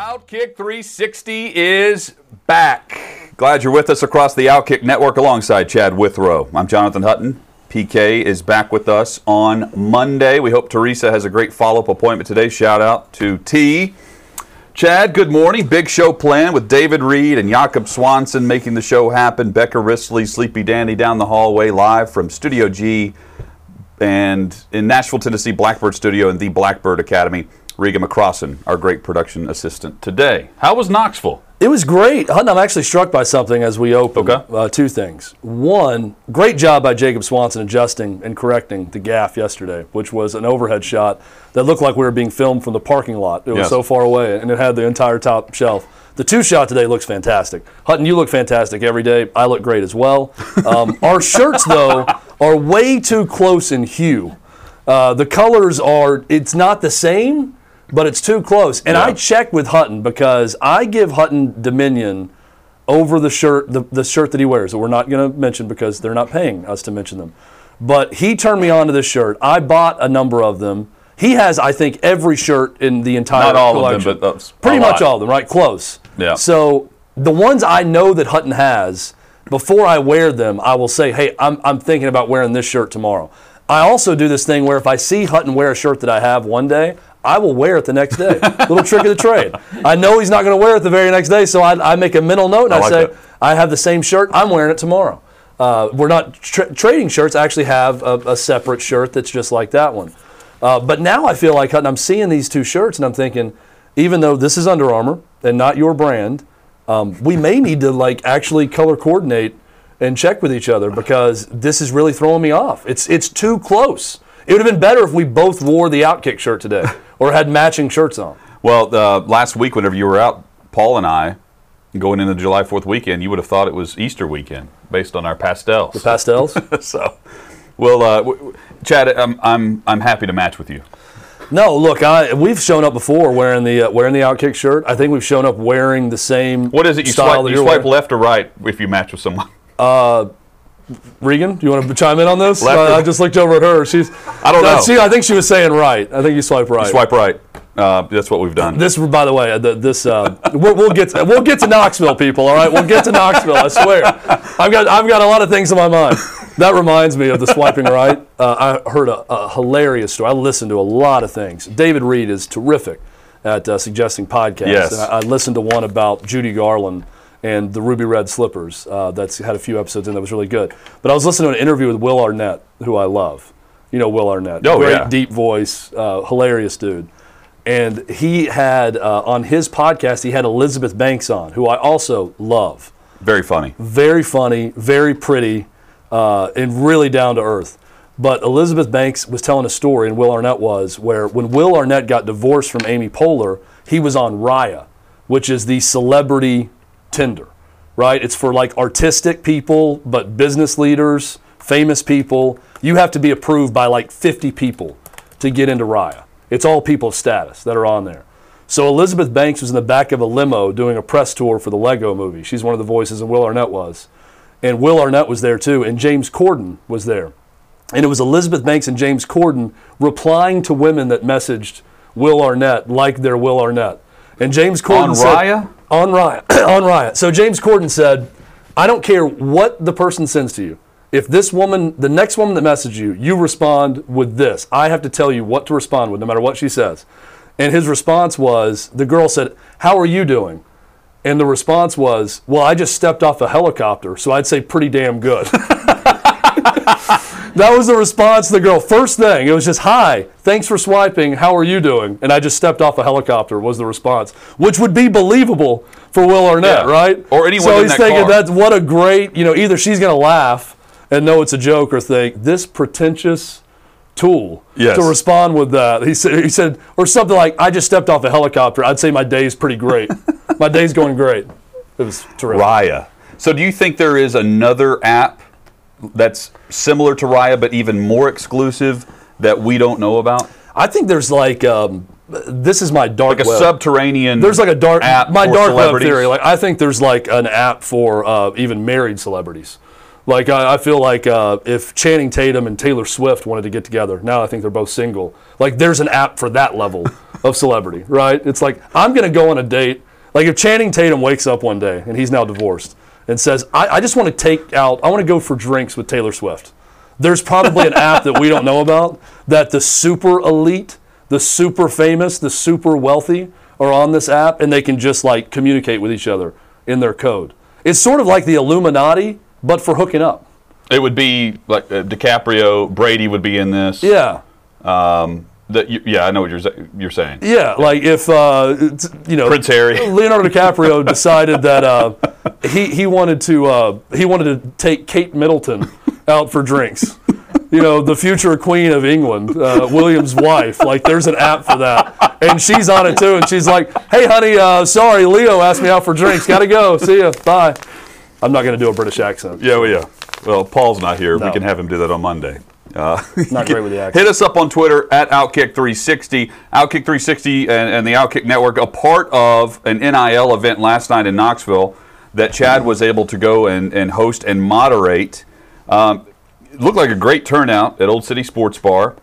Outkick 360 is back. Glad you're with us across the Outkick network alongside Chad Withrow. I'm Jonathan Hutton. PK is back with us on Monday. We hope Teresa has a great follow up appointment today. Shout out to T. Chad, good morning. Big show plan with David Reed and Jakob Swanson making the show happen. Becca Risley, Sleepy Danny down the hallway live from Studio G and in Nashville, Tennessee, Blackbird Studio and the Blackbird Academy. Regan McCrossan, our great production assistant today. How was Knoxville? It was great. Hutton, I'm actually struck by something as we open. Okay. Uh, two things. One, great job by Jacob Swanson adjusting and correcting the gaff yesterday, which was an overhead shot that looked like we were being filmed from the parking lot. It was Yes. so far away, and it had the entire top shelf. The two shot today looks fantastic. Hutton, you look fantastic every day. I look great as well. Um, our shirts, though, are way too close in hue. Uh, the colors are, it's not the same, but it's too close. And I Yeah. checked with Hutton because I give Hutton Dominion over the shirt, the, the shirt that he wears that we're not going to mention because they're not paying us to mention them. But he turned me on to this shirt. I bought a number of them. He has, I think, every shirt in the entire Not all of them, collection. but uh, a pretty much lot. all of them, right? Close. Yeah. So the ones I know that Hutton has, before I wear them, I will say, hey, I'm, I'm thinking about wearing this shirt tomorrow. I also do this thing where if I see Hutton wear a shirt that I have one day, I will wear it the next day. Little trick of the trade. I know he's not going to wear it the very next day, so I, I make a mental note and I I, like say, that. I have the same shirt. I'm wearing it tomorrow. Uh, we're not tra- trading shirts. I actually have a, a separate shirt that's just like that one. Uh, but now I feel like I'm seeing these two shirts and I'm thinking, even though this is Under Armour and not your brand, um, we may need to like actually color coordinate and check with each other because this is really throwing me off. It's it's too close. It would have been better if we both wore the Outkick shirt today or had matching shirts on. Well, uh, last week, whenever you were out, Paul and I, going into July 4th weekend, you would have thought it was Easter weekend based on our pastels. The pastels? so, well, uh, Chad, I'm, I'm, I'm happy to match with you. no, look, I, we've shown up before wearing the uh, wearing the Outkick shirt. I think we've shown up wearing the same. What is it? You style swipe, that you swipe left or right if you match with someone? Regan, do you want to chime in on this? Uh, I just looked over at her. She's. I don't know. She, I think she was saying right. I think you swipe right. Swipe right. Uh, that's what we've done. This, by the way, the, this uh, we'll, we'll get to, we'll get to Knoxville, people. All right, we'll get to Knoxville. I swear. I've got I've got a lot of things in my mind. That reminds me of the swiping right. Uh, I heard a, a hilarious story. I listened to a lot of things. David Reed is terrific at uh, suggesting podcasts. Yes. I, I listened to one about Judy Garland and the Ruby Red Slippers. Uh, that's had a few episodes in that was really good. But I was listening to an interview with Will Arnett, who I love. You know Will Arnett. Oh, Great yeah. deep voice, uh, hilarious dude. And he had uh, on his podcast, he had Elizabeth Banks on, who I also love. Very funny. Very funny, very pretty, uh, and really down to earth. But Elizabeth Banks was telling a story, and Will Arnett was, where when Will Arnett got divorced from Amy Poehler, he was on Raya, which is the celebrity Tinder, right? It's for like artistic people, but business leaders, famous people. You have to be approved by like 50 people to get into Raya. It's all people of status that are on there. So Elizabeth Banks was in the back of a limo doing a press tour for the Lego movie. She's one of the voices, and Will Arnett was. And Will Arnett was there too, and James Corden was there. And it was Elizabeth Banks and James Corden replying to women that messaged Will Arnett like they're Will Arnett. And James Corden On said, Raya? On riot. on Raya. So James Corden said, I don't care what the person sends to you. If this woman, the next woman that messaged you, you respond with this. I have to tell you what to respond with, no matter what she says. And his response was, the girl said, How are you doing? And the response was, Well, I just stepped off a helicopter, so I'd say pretty damn good. that was the response to the girl. First thing, it was just, "Hi, thanks for swiping. How are you doing?" And I just stepped off a helicopter. Was the response, which would be believable for Will Arnett, Yeah. right? Or anyone So in he's that thinking car. that's what a great, you know, either she's gonna laugh and know it's a joke, or think this pretentious tool Yes. to respond with that. He said, he said, or something like, "I just stepped off a helicopter. I'd say my day's pretty great. my day's going great." It was terrific. Raya. So do you think there is another app that's similar to Raya but even more exclusive that we don't know about? I think there's like um, this is my dark Like a web. subterranean There's like a dark app my dark web theory. Like I think there's like an app for uh, even married celebrities. Like I, I feel like uh, if Channing Tatum and Taylor Swift wanted to get together, now I think they're both single. Like there's an app for that level of celebrity, right? It's like I'm gonna go on a date. Like if Channing Tatum wakes up one day and he's now divorced and says, I, I just want to take out, I want to go for drinks with Taylor Swift. There's probably an app that we don't know about that the super elite, the super famous, the super wealthy are on this app and they can just like communicate with each other in their code. It's sort of like the Illuminati, but for hooking up. It would be like uh, DiCaprio, Brady would be in this. Yeah. That you, yeah, I know what you're you're saying. Yeah, like if uh, you know Prince Harry. Leonardo DiCaprio decided that uh, he he wanted to uh, he wanted to take Kate Middleton out for drinks. You know, the future Queen of England, uh, William's wife. Like, there's an app for that, and she's on it too. And she's like, "Hey, honey, uh, sorry, Leo asked me out for drinks. Gotta go. See ya. Bye." I'm not gonna do a British accent. Yeah, well, yeah. Well, Paul's not here. We can have him do that on Monday. Uh, Not great with the. Hit us up on Twitter at Outkick360. Outkick360 and, and the Outkick Network, a part of an NIL event last night in Knoxville that Chad was able to go and, and host and moderate. Um, looked like a great turnout at Old City Sports Bar.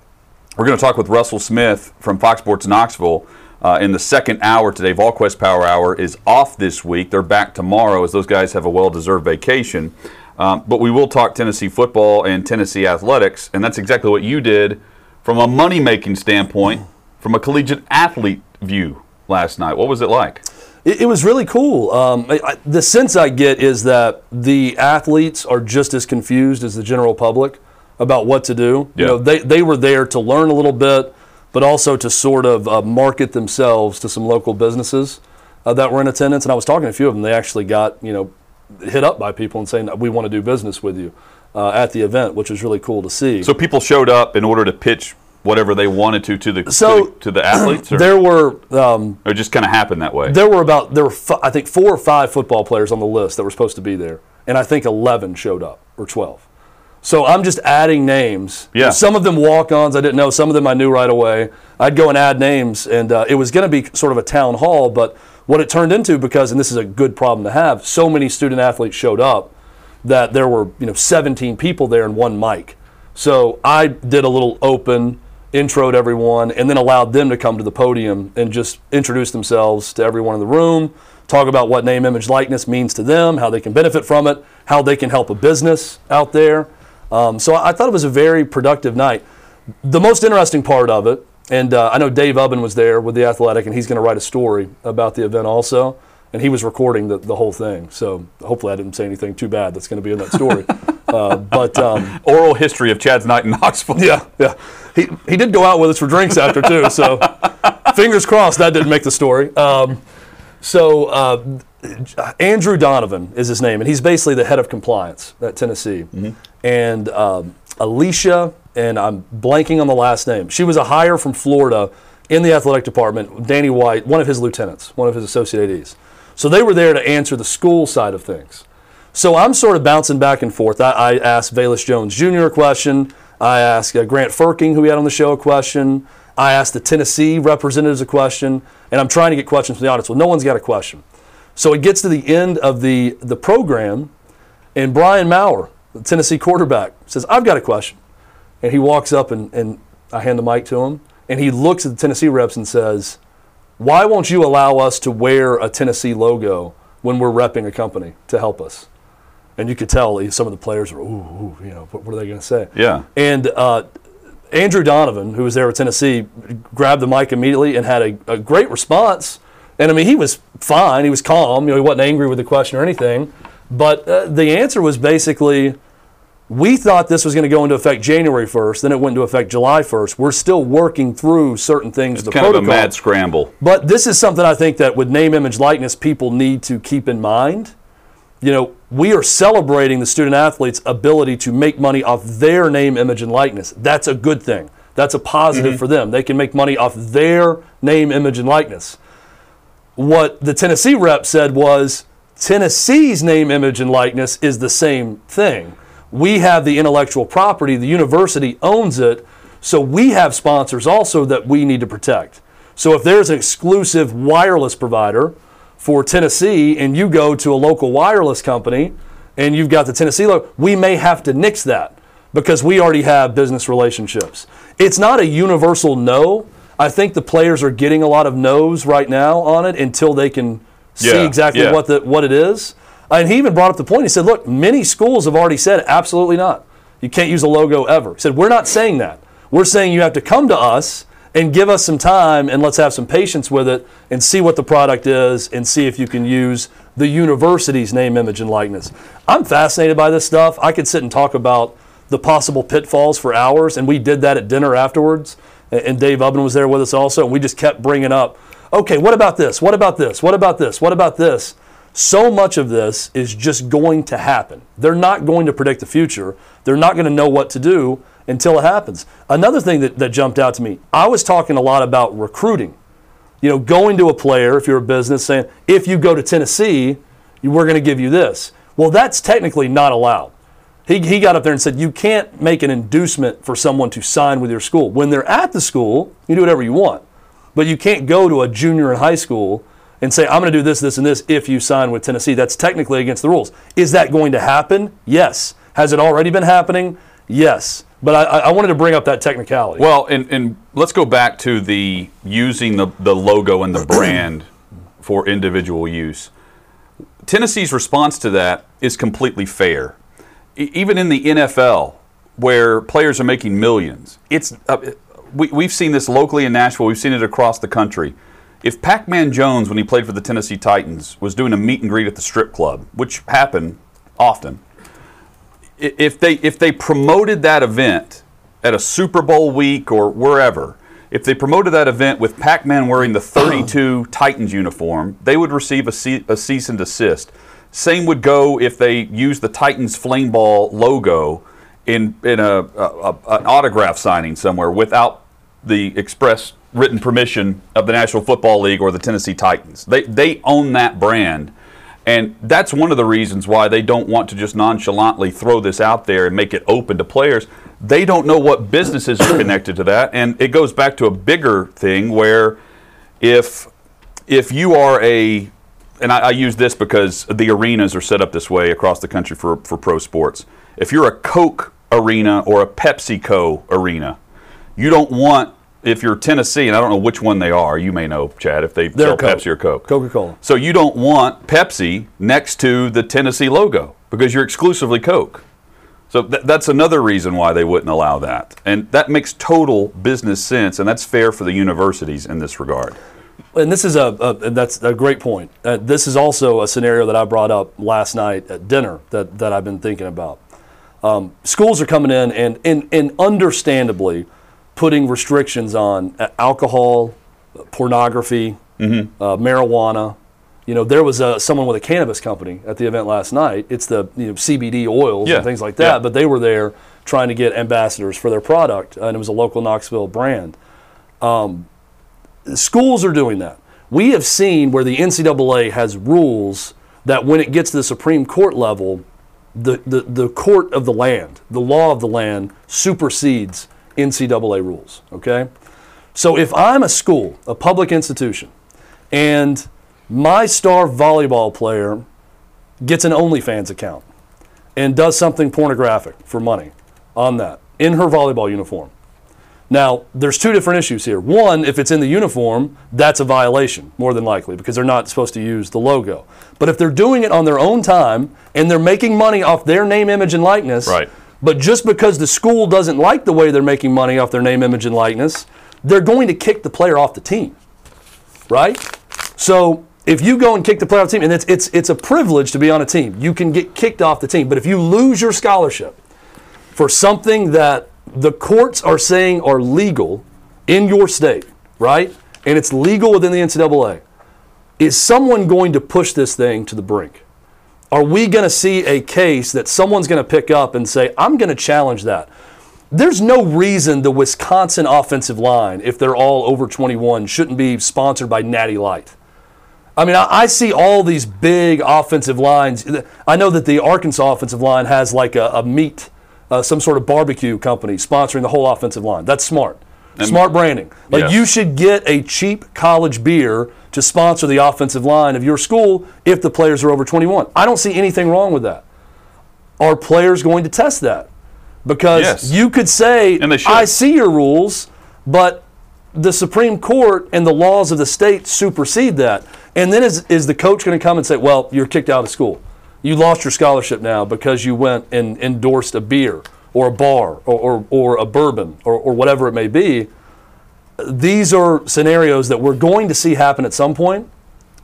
We're going to talk with Russell Smith from Fox Sports Knoxville uh, in the second hour today. VolQuest Power Hour is off this week. They're back tomorrow as those guys have a well deserved vacation. Um, but we will talk Tennessee football and Tennessee athletics, and that's exactly what you did from a money making standpoint, from a collegiate athlete view last night. What was it like? It, it was really cool. Um, I, I, the sense I get is that the athletes are just as confused as the general public about what to do. Yeah. You know, they, they were there to learn a little bit, but also to sort of uh, market themselves to some local businesses uh, that were in attendance. And I was talking to a few of them. They actually got you know hit up by people and saying we want to do business with you uh, at the event, which was really cool to see. So people showed up in order to pitch whatever they wanted to to the So, to, the, to the athletes, or, there were um, or it just kind of happened that way. There were about there were f- I think four or five football players on the list that were supposed to be there, and I think eleven showed up or twelve. So I'm just adding names. Yeah. Some of them walk-ons I didn't know. Some of them I knew right away. I'd go and add names, and uh, it was going to be sort of a town hall. But what it turned into, because and this is a good problem to have, so many student athletes showed up that there were you know 17 people there and one mic. So I did a little open intro to everyone and then allowed them to come to the podium and just introduce themselves to everyone in the room, talk about what name, image, likeness means to them, how they can benefit from it, how they can help a business out there. Um, so I thought it was a very productive night. The most interesting part of it, and uh, I know Dave Ubben was there with the Athletic, and he's going to write a story about the event also. And he was recording the, the whole thing. So hopefully I didn't say anything too bad that's going to be in that story. uh, but um, Oral history of Chad's night in Knoxville. yeah, yeah. He, he did go out with us for drinks after too, so fingers crossed that didn't make the story. Um, so uh, Andrew Donovan is his name, and he's basically the head of compliance at Tennessee. And um, Alicia, and I'm blanking on the last name. She was a hire from Florida in the athletic department. Danny White, one of his lieutenants, one of his associate ADs. So they were there to answer the school side of things. So I'm sort of bouncing back and forth. I, I asked Velus Jones Jr. a question. I asked uh, Grant Frerking, who we had on the show, a question. I asked the Tennessee representatives a question, and I'm trying to get questions from the audience. Well, no one's got a question. So it gets to the end of the, the program, and Brian Maurer, the Tennessee quarterback, says, I've got a question. And he walks up, and, and I hand the mic to him, and he looks at the Tennessee reps and says, Why won't you allow us to wear a Tennessee logo when we're repping a company to help us? And you could tell some of the players were, ooh, ooh you know, what, what are they going to say? Yeah. And uh, Andrew Donovan, who was there at Tennessee, grabbed the mic immediately and had a, a great response. And I mean, he was fine. He was calm. You know, he wasn't angry with the question or anything. But uh, the answer was basically, We thought this was going to go into effect January 1st, then it went into effect July 1st. We're still working through certain things. the kind protocol. of a mad scramble. But this is something I think that with name, image, likeness, people need to keep in mind. You know, we are celebrating the student athlete's ability to make money off their name, image, and likeness. That's a good thing. That's a positive mm-hmm. for them. They can make money off their name, image, and likeness. What the Tennessee rep said was Tennessee's name, image, and likeness is the same thing. We have the intellectual property, the university owns it, so we have sponsors also that we need to protect. So if there's an exclusive wireless provider for Tennessee and you go to a local wireless company and you've got the Tennessee logo, we may have to nix that because we already have business relationships. It's not a universal no. I think the players are getting a lot of no's right now on it until they can see Yeah, exactly yeah. what the what it is. And he even brought up the point. He said, "Look, many schools have already said absolutely not. You can't use a logo ever." He said, "We're not saying that. We're saying you have to come to us and give us some time and let's have some patience with it and see what the product is and see if you can use the university's name, image, and likeness." I'm fascinated by this stuff. I could sit and talk about the possible pitfalls for hours, and we did that at dinner afterwards. And Dave Ubben was there with us also, and we just kept bringing up, okay, what about this? What about this? What about this? What about this? So much of this is just going to happen. They're not going to predict the future. They're not going to know what to do until it happens. Another thing that, that jumped out to me, I was talking a lot about recruiting. You know, going to a player, if you're a business, saying, if you go to Tennessee, we're going to give you this. Well, that's technically not allowed. He, he got up there and said, You can't make an inducement for someone to sign with your school. When they're at the school, you do whatever you want. But you can't go to a junior in high school and say, I'm going to do this, this, and this if you sign with Tennessee. That's technically against the rules. Is that going to happen? Yes. Has it already been happening? Yes. But I, I wanted to bring up that technicality. Well, and, and let's go back to the using the, the logo and the brand for individual use. Tennessee's response to that is completely fair. E- even in the NFL, where players are making millions, it's uh, we, we've seen this locally in Nashville. We've seen it across the country. If Pac-Man Jones, when he played for the Tennessee Titans, was doing a meet and greet at the strip club, which happened often, if they if they promoted that event at a Super Bowl week or wherever, if they promoted that event with Pac-Man wearing the 32 Titans uniform, they would receive a, ce- a cease and desist. Same would go if they used the Titans flame ball logo in in a, a, a an autograph signing somewhere without the express written permission of the National Football League or the Tennessee Titans. They they own that brand. And that's one of the reasons why they don't want to just nonchalantly throw this out there and make it open to players. They don't know what businesses are connected to that. And it goes back to a bigger thing where if if you are a and I, I use this because the arenas are set up this way across the country for, for pro sports. If you're a Coke arena or a PepsiCo arena, you don't want if you're Tennessee, and I don't know which one they are. You may know, Chad, if they They're sell Coke. Pepsi or Coke. Coca-Cola. So you don't want Pepsi next to the Tennessee logo because you're exclusively Coke. So th- that's another reason why they wouldn't allow that. And that makes total business sense, and that's fair for the universities in this regard. and this is a, a that's a great point. Uh, this is also a scenario that I brought up last night at dinner that, that I've been thinking about. Um, schools are coming in and, and, and understandably putting restrictions on uh, alcohol, pornography, Mm-hmm. uh, marijuana. You know, there was uh someone with a cannabis company at the event last night. It's the you know, CBD oils Yeah, and things like that, yeah. but they were there trying to get ambassadors for their product, and it was a local Knoxville brand schools are doing that. We have seen where the NCAA has rules that when it gets to the Supreme Court level, the, the, the court of the land, the law of the land, supersedes NCAA rules. Okay? So if I'm a school, a public institution, and my star volleyball player gets an OnlyFans account and does something pornographic for money on that in her volleyball uniform, now, there's two different issues here. One, if it's in the uniform, that's a violation, more than likely, because they're not supposed to use the logo. But if they're doing it on their own time and they're making money off their name, image, and likeness, Right. But just because the school doesn't like the way they're making money off their name, image, and likeness, they're going to kick the player off the team, right? So if you go and kick the player off the team, and it's, it's, it's a privilege to be on a team, you can get kicked off the team. But if you lose your scholarship, for something that the courts are saying are legal in your state, right? And it's legal within the NCAA. Is someone going to push this thing to the brink? Are we going to see a case that someone's going to pick up and say, I'm going to challenge that? There's no reason the Wisconsin offensive line, if they're all over 21, shouldn't be sponsored by Natty Light. I mean, I, see all these big offensive lines. I know that the Arkansas offensive line has like a, a meat, uh, some sort of barbecue company sponsoring the whole offensive line. That's smart. Smart branding. Like Yes. you should get a cheap college beer to sponsor the offensive line of your school if the players are over 21. I don't see anything wrong with that. Are players going to test that? Because Yes. you could say, And they should. I see your rules, but the Supreme Court and the laws of the state supersede that. And then is, is the coach going to come and say, well, you're kicked out of school? You lost your scholarship now because you went and endorsed a beer or a bar or, or, or a bourbon or, or whatever it may be. These are scenarios that we're going to see happen at some point.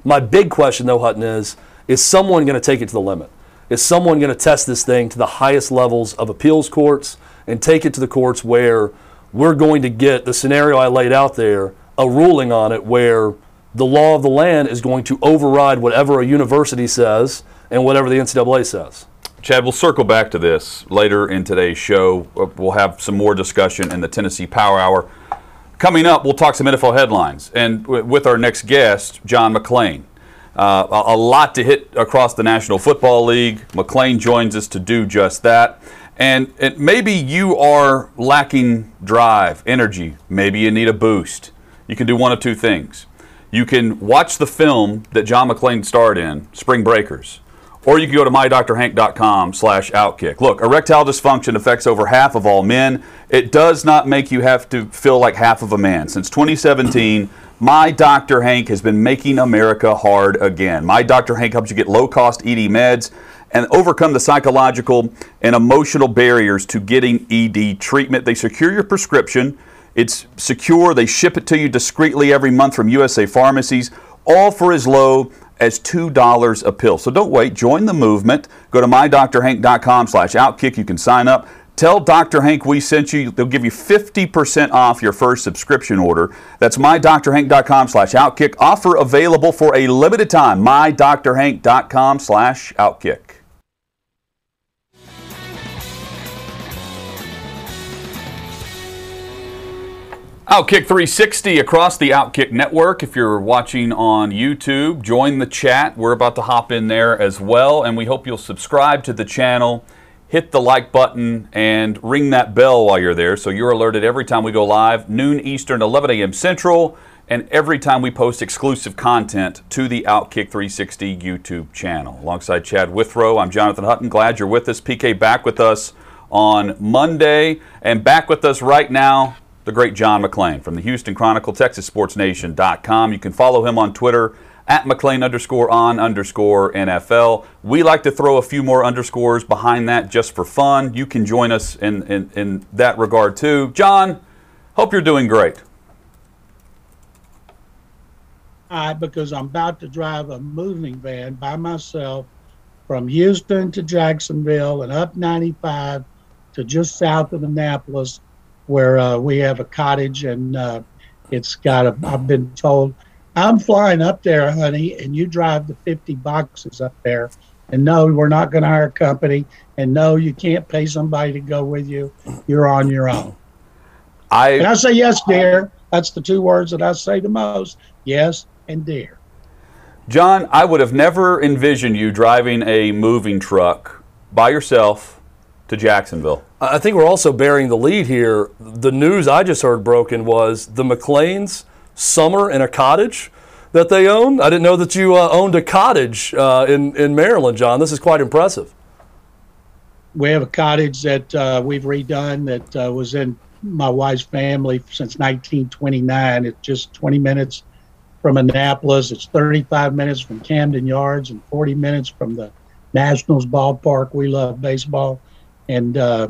My big question, though, Hutton, is is someone going to take it to the limit? Is someone going to test this thing to the highest levels of appeals courts and take it to the courts where we're going to get the scenario I laid out there, a ruling on it where the law of the land is going to override whatever a university says and whatever the NCAA says? Chad, we'll circle back to this later in today's show. Uh, We'll have some more discussion in the Tennessee Power Hour. Coming up, we'll talk some NFL headlines, and with our next guest, John McClain. Uh, a, lot to hit across the National Football League. McClain joins us to do just that. And it, maybe you are lacking drive, energy. Maybe you need a boost. You can do one of two things. You can watch the film that John McClain starred in, Spring Breakers, or you can go to mydrhank.com slash outkick. Look, erectile dysfunction affects over half of all men. It does not make you have to feel like half of a man. Since 2017, My Dr. Hank has been making America hard again. My Dr. Hank helps you get low-cost ED meds and overcome the psychological and emotional barriers to getting ED treatment. They secure your prescription. It's secure. They ship it to you discreetly every month from USA pharmacies, all for as low as $2 a pill. So don't wait. Join the movement. Go to mydrhank.com slash outkick. You can sign up. Tell Dr. Hank we sent you. They'll give you 50% off your first subscription order. That's mydrhank.com slash outkick. Offer available for a limited time. mydrhank.com slash outkick. Outkick 360 across the Outkick network. If you're watching on YouTube, join the chat. We're about to hop in there as well, and we hope you'll subscribe to the channel, hit the like button, and ring that bell while you're there so you're alerted every time we go live, noon Eastern, 11 a.m. Central, and every time we post exclusive content to the Outkick 360 YouTube channel. Alongside Chad Withrow, I'm Jonathan Hutton. Glad you're with us. PK back with us on Monday, and back with us right now the great John McClain from the Houston Chronicle, TexasSportsNation.com. You can follow him on Twitter at McClain underscore on underscore NFL. We like to throw a few more underscores behind that just for fun. You can join us in, in, in that regard too. John, hope you're doing great. I because I'm about to drive a moving van by myself from Houston to Jacksonville and up 95 to just south of Annapolis, where uh, we have a cottage and uh, it's got a. I've been told I'm flying up there, honey, and you drive the 50 boxes up there. And no, we're not going to hire a company. And no, you can't pay somebody to go with you. You're on your own. I And I I say yes, dear. That's the two words that I say the most. Yes and dear. John, I would have never envisioned you driving a moving truck by yourself to Jacksonville. I think we're also bearing the lead here. The news I just heard broken was the McClains summer in a cottage that they own. I didn't know that you uh, owned a cottage uh, in in Maryland, John. This is quite impressive. We have a cottage that uh, we've redone that uh, was in my wife's family since 1929. It's just 20 minutes from Annapolis. It's 35 minutes from Camden Yards and 40 minutes from the Nationals ballpark. We love baseball, and uh,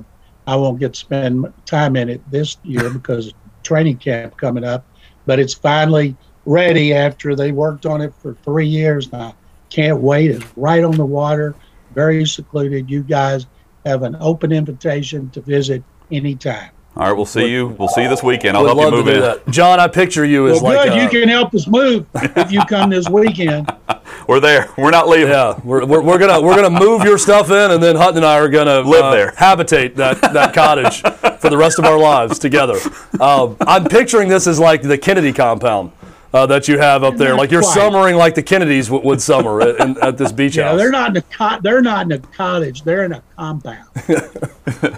I won't get to spend time in it this year because training camp coming up. But it's finally ready after they worked on it for three years now. Can't wait. It's right on the water, very secluded. You guys have an open invitation to visit anytime. All right, we'll see you. We'll see you this weekend. I'll Would help you move to do in. that. John, I picture you as Well, like good. a- you can help us move if you come this weekend. We're there. We're not leaving. Yeah, we're, we're, we're gonna we're gonna move your stuff in, and then Hutton and I are gonna Live uh, there. habitate that that cottage for the rest of our lives together. Um, I'm picturing this as like the Kennedy compound uh, that you have up there, Not like you're quite. summering like the Kennedys w- would summer at, in, at this beach Yeah, house. they're not in a co- they're not in a cottage. They're in a compound.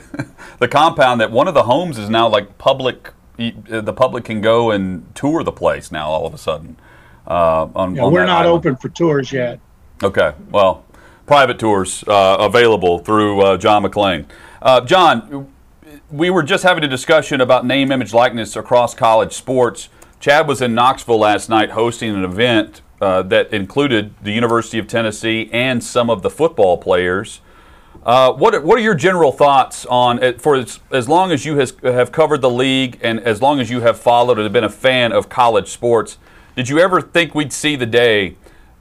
The compound that one of the homes is now like public. uh, The public can go and tour the place now. All of a sudden, uh, on, Yeah, on we're not island. open for tours yet. Okay. Well, private tours uh, available through uh, John McClain. Uh, John, we were just having a discussion about name, image, likeness across college sports. Chad was in Knoxville last night hosting an event uh, that included the University of Tennessee and some of the football players. Uh, what are, what are your general thoughts on for as, as long as you has, have covered the league and as long as you have followed and been a fan of college sports? Did you ever think we'd see the day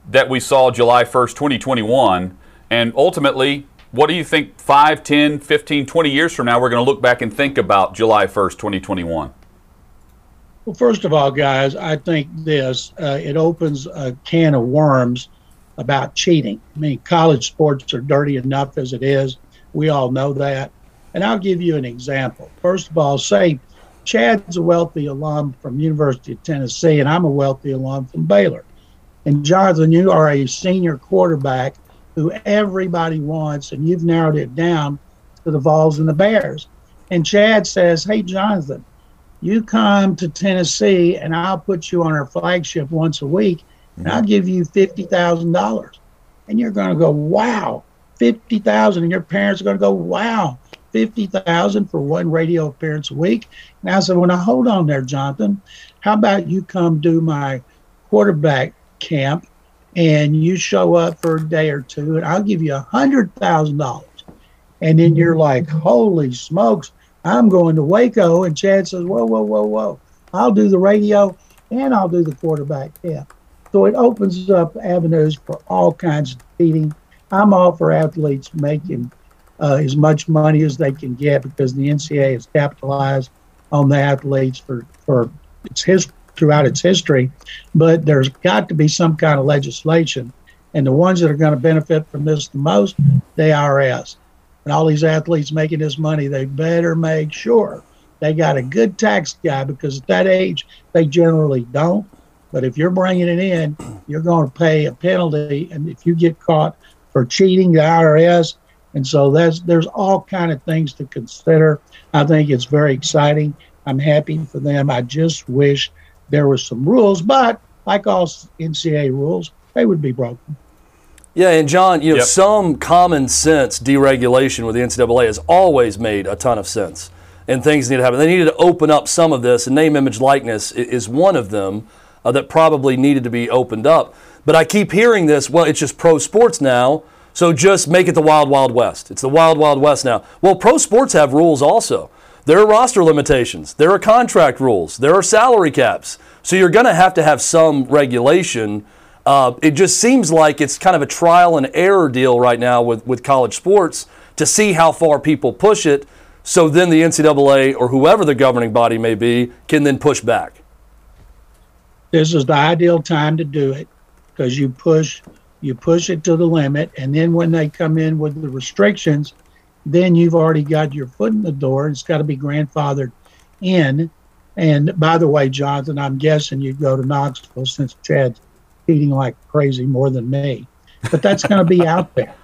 that we saw July 1st, 2021? And ultimately, what do you think 5, 10, 15, 20 years from now we're going to look back and think about July 1st, 2021? Well, first of all, guys, I think this uh, it opens a can of worms about cheating. I mean, college sports are dirty enough as it is. We all know that. And I'll give you an example. First of all, say Chad's a wealthy alum from University of Tennessee, and I'm a wealthy alum from Baylor. And Jonathan, you are a senior quarterback who everybody wants, and you've narrowed it down to the Vols and the Bears. And Chad says, Hey, Jonathan, you come to Tennessee and I'll put you on our flagship once a week and I'll mm-hmm. give you $50,000. And you're going to go, wow, 50,000. And your parents are going to go, wow, 50,000 for one radio appearance a week. And I said, well, now hold on there, Jonathan. How about you come do my quarterback camp and you show up for a day or two and I'll give you a $100,000. And then you're like, holy smokes, I'm going to Waco. And Chad says, whoa, whoa, whoa, whoa. I'll do the radio and I'll do the quarterback camp. So it opens up avenues for all kinds of feeding. I'm all for athletes making uh, as much money as they can get because the NCAA has capitalized on the athletes for, for its his, throughout its history. But there's got to be some kind of legislation. And the ones that are going to benefit from this the most, the IRS and all these athletes making this money, they better make sure they got a good tax guy because at that age, they generally don't. But if you're bringing it in, you're going to pay a penalty. And if you get caught for cheating the IRS, and so that's there's all kind of things to consider. I think it's very exciting. I'm happy for them. I just wish there was some rules, but like all NCAA rules, they would be broken. Yeah, and John, you know, Yep. some common sense deregulation with the NCAA has always made a ton of sense, and things need to happen. They needed to open up some of this, and name, image, likeness is one of them uh, that probably needed to be opened up. But I keep hearing this. Well, it's just pro sports now, so just make it the wild, wild west. It's the wild, wild west now. Well, pro sports have rules also. There are roster limitations. There are contract rules. There are salary caps. So you're going to have to have some regulation. Uh, it just seems like it's kind of a trial and error deal right now with, with college sports to see how far people push it. So then the NCAA or whoever the governing body may be can then push back. this is the ideal time to do it because you push you push it to the limit and then when they come in with the restrictions then you've already got your foot in the door. It's got to be grandfathered in. And by the way jonathan i'm guessing you'd go to knoxville since chad's eating like crazy more than me but that's going to be out there.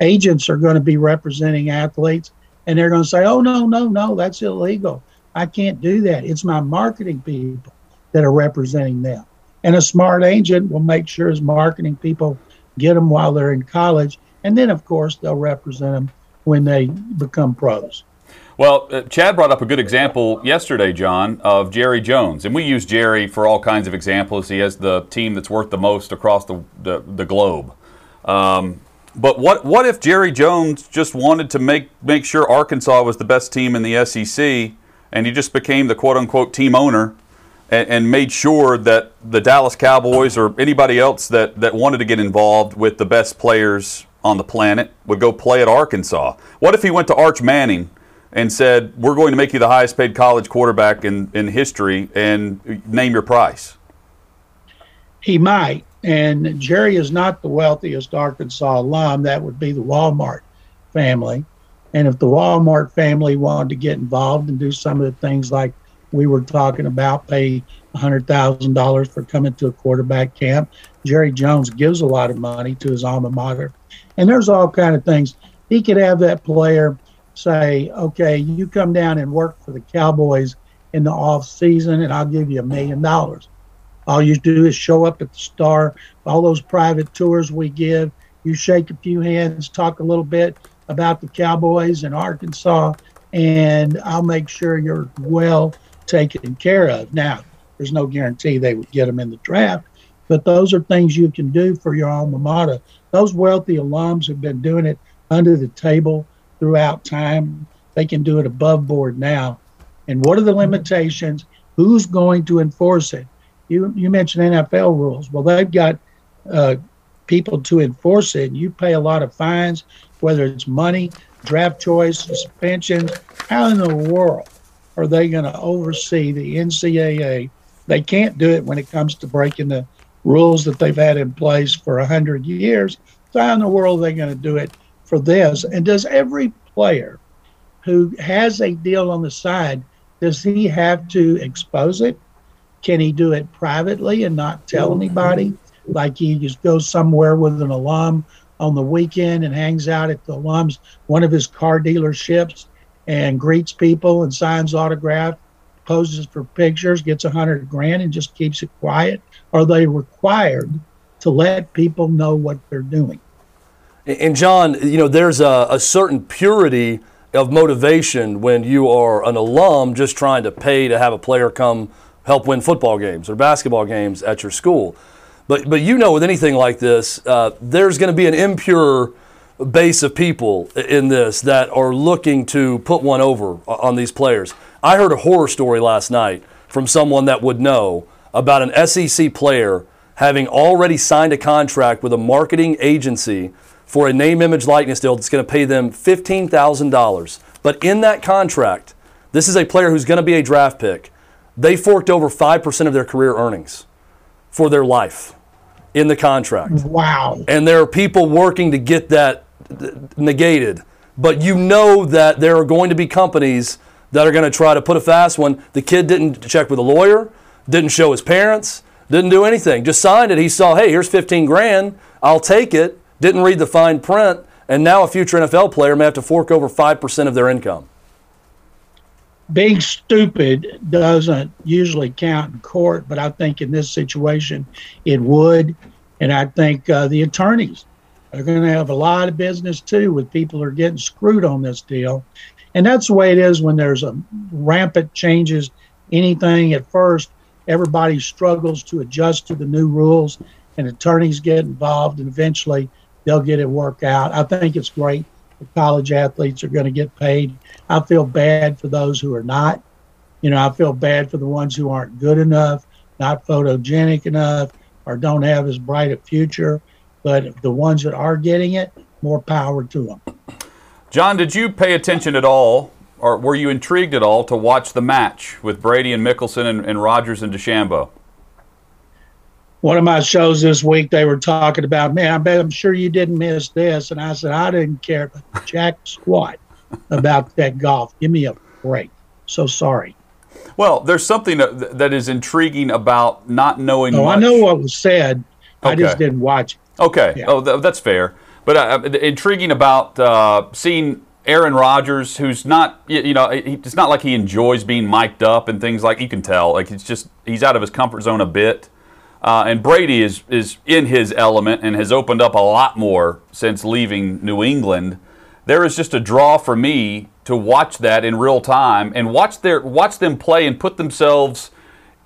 Agents are going to be representing athletes and they're going to say oh no no no that's illegal. I can't do that. It's my marketing people that are representing them. And a smart agent will make sure his marketing people get them while they're in college. And then, of course, they'll represent them when they become pros. Well, uh, Chad brought up a good example yesterday, John, of Jerry Jones. And we use Jerry for all kinds of examples. He has the team that's worth the most across the, the, the globe. Um, but what, what if Jerry Jones just wanted to make, make sure Arkansas was the best team in the SEC and he just became the quote unquote team owner and, and made sure that the Dallas Cowboys or anybody else that, that wanted to get involved with the best players on the planet would go play at Arkansas? What if he went to Arch Manning and said, We're going to make you the highest paid college quarterback in, in history and name your price? He might. And Jerry is not the wealthiest Arkansas alum. That would be the Walmart family. And if the Walmart family wanted to get involved and do some of the things like we were talking about, pay $100,000 for coming to a quarterback camp, Jerry Jones gives a lot of money to his alma mater. And there's all kind of things. He could have that player say, okay, you come down and work for the Cowboys in the off season and I'll give you a million dollars. All you do is show up at the star, all those private tours we give, you shake a few hands, talk a little bit about the Cowboys in Arkansas, and I'll make sure you're well taken care of. Now, there's no guarantee they would get them in the draft, but those are things you can do for your alma mater. Those wealthy alums have been doing it under the table throughout time. They can do it above board now. And what are the limitations? Who's going to enforce it? You you mentioned NFL rules. Well, they've got uh, people to enforce it. You pay a lot of fines, whether it's money, draft choice, suspensions. How in the world are they going to oversee the NCAA? They can't do it when it comes to breaking the rules that they've had in place for a hundred years. So how in the world are they going to do it for this? And does every player who has a deal on the side does he have to expose it? Can he do it privately and not tell anybody? Like he just goes somewhere with an alum on the weekend and hangs out at the alum's one of his car dealerships and greets people and signs autographs, poses for pictures, gets a hundred grand and just keeps it quiet? Are they required to let people know what they're doing? And John, you know, there's a, a certain purity of motivation when you are an alum just trying to pay to have a player come help win football games or basketball games at your school. But, but you know, with anything like this, uh, there's going to be an impure base of people in this that are looking to put one over on these players. I heard a horror story last night from someone that would know about an SEC player having already signed a contract with a marketing agency for a name, image, likeness deal that's going to pay them $15,000. But in that contract, this is a player who's going to be a draft pick. They forked over 5% of their career earnings for their life in the contract. Wow. And there are people working to get that negated. But you know that there are going to be companies that are going to try to put a fast one. The kid didn't check with a lawyer, didn't show his parents, didn't do anything. Just signed it. He saw, hey, here's 15 grand. I'll take it. Didn't read the fine print. And now a future NFL player may have to fork over 5% of their income. Being stupid doesn't usually count in court, but I think in this situation it would. And I think uh, the attorneys are going to have a lot of business too with people who are getting screwed on this deal. And that's the way it is when there's a rampant changes. Anything at first, everybody struggles to adjust to the new rules, and attorneys get involved, and eventually they'll get it worked out. I think it's great that college athletes are going to get paid. I feel bad for those who are not. You know, I feel bad for the ones who aren't good enough, not photogenic enough, or don't have as bright a future. But the ones that are getting it, more power to them. John, did you pay attention at all, or were you intrigued at all to watch the match with Brady and Mickelson and, and Rodgers and DeChambeau? One of my shows this week, they were talking about, man, I bet I'm sure you didn't miss this. And I said, I didn't care but jack squat about that golf. Give me a break. So sorry. Well, there's something that, that is intriguing about not knowing. Oh, much. I know what was said. I just didn't watch it. Okay. Yeah. Oh, th- that's fair. But uh, intriguing about uh, seeing Aaron Rodgers, who's not, you know, it's not like he enjoys being mic'd up and things like you can tell. Like it's just he's out of his comfort zone a bit. Uh, and Brady is is in his element and has opened up a lot more since leaving New England. There is just a draw for me to watch that in real time and watch their watch them play and put themselves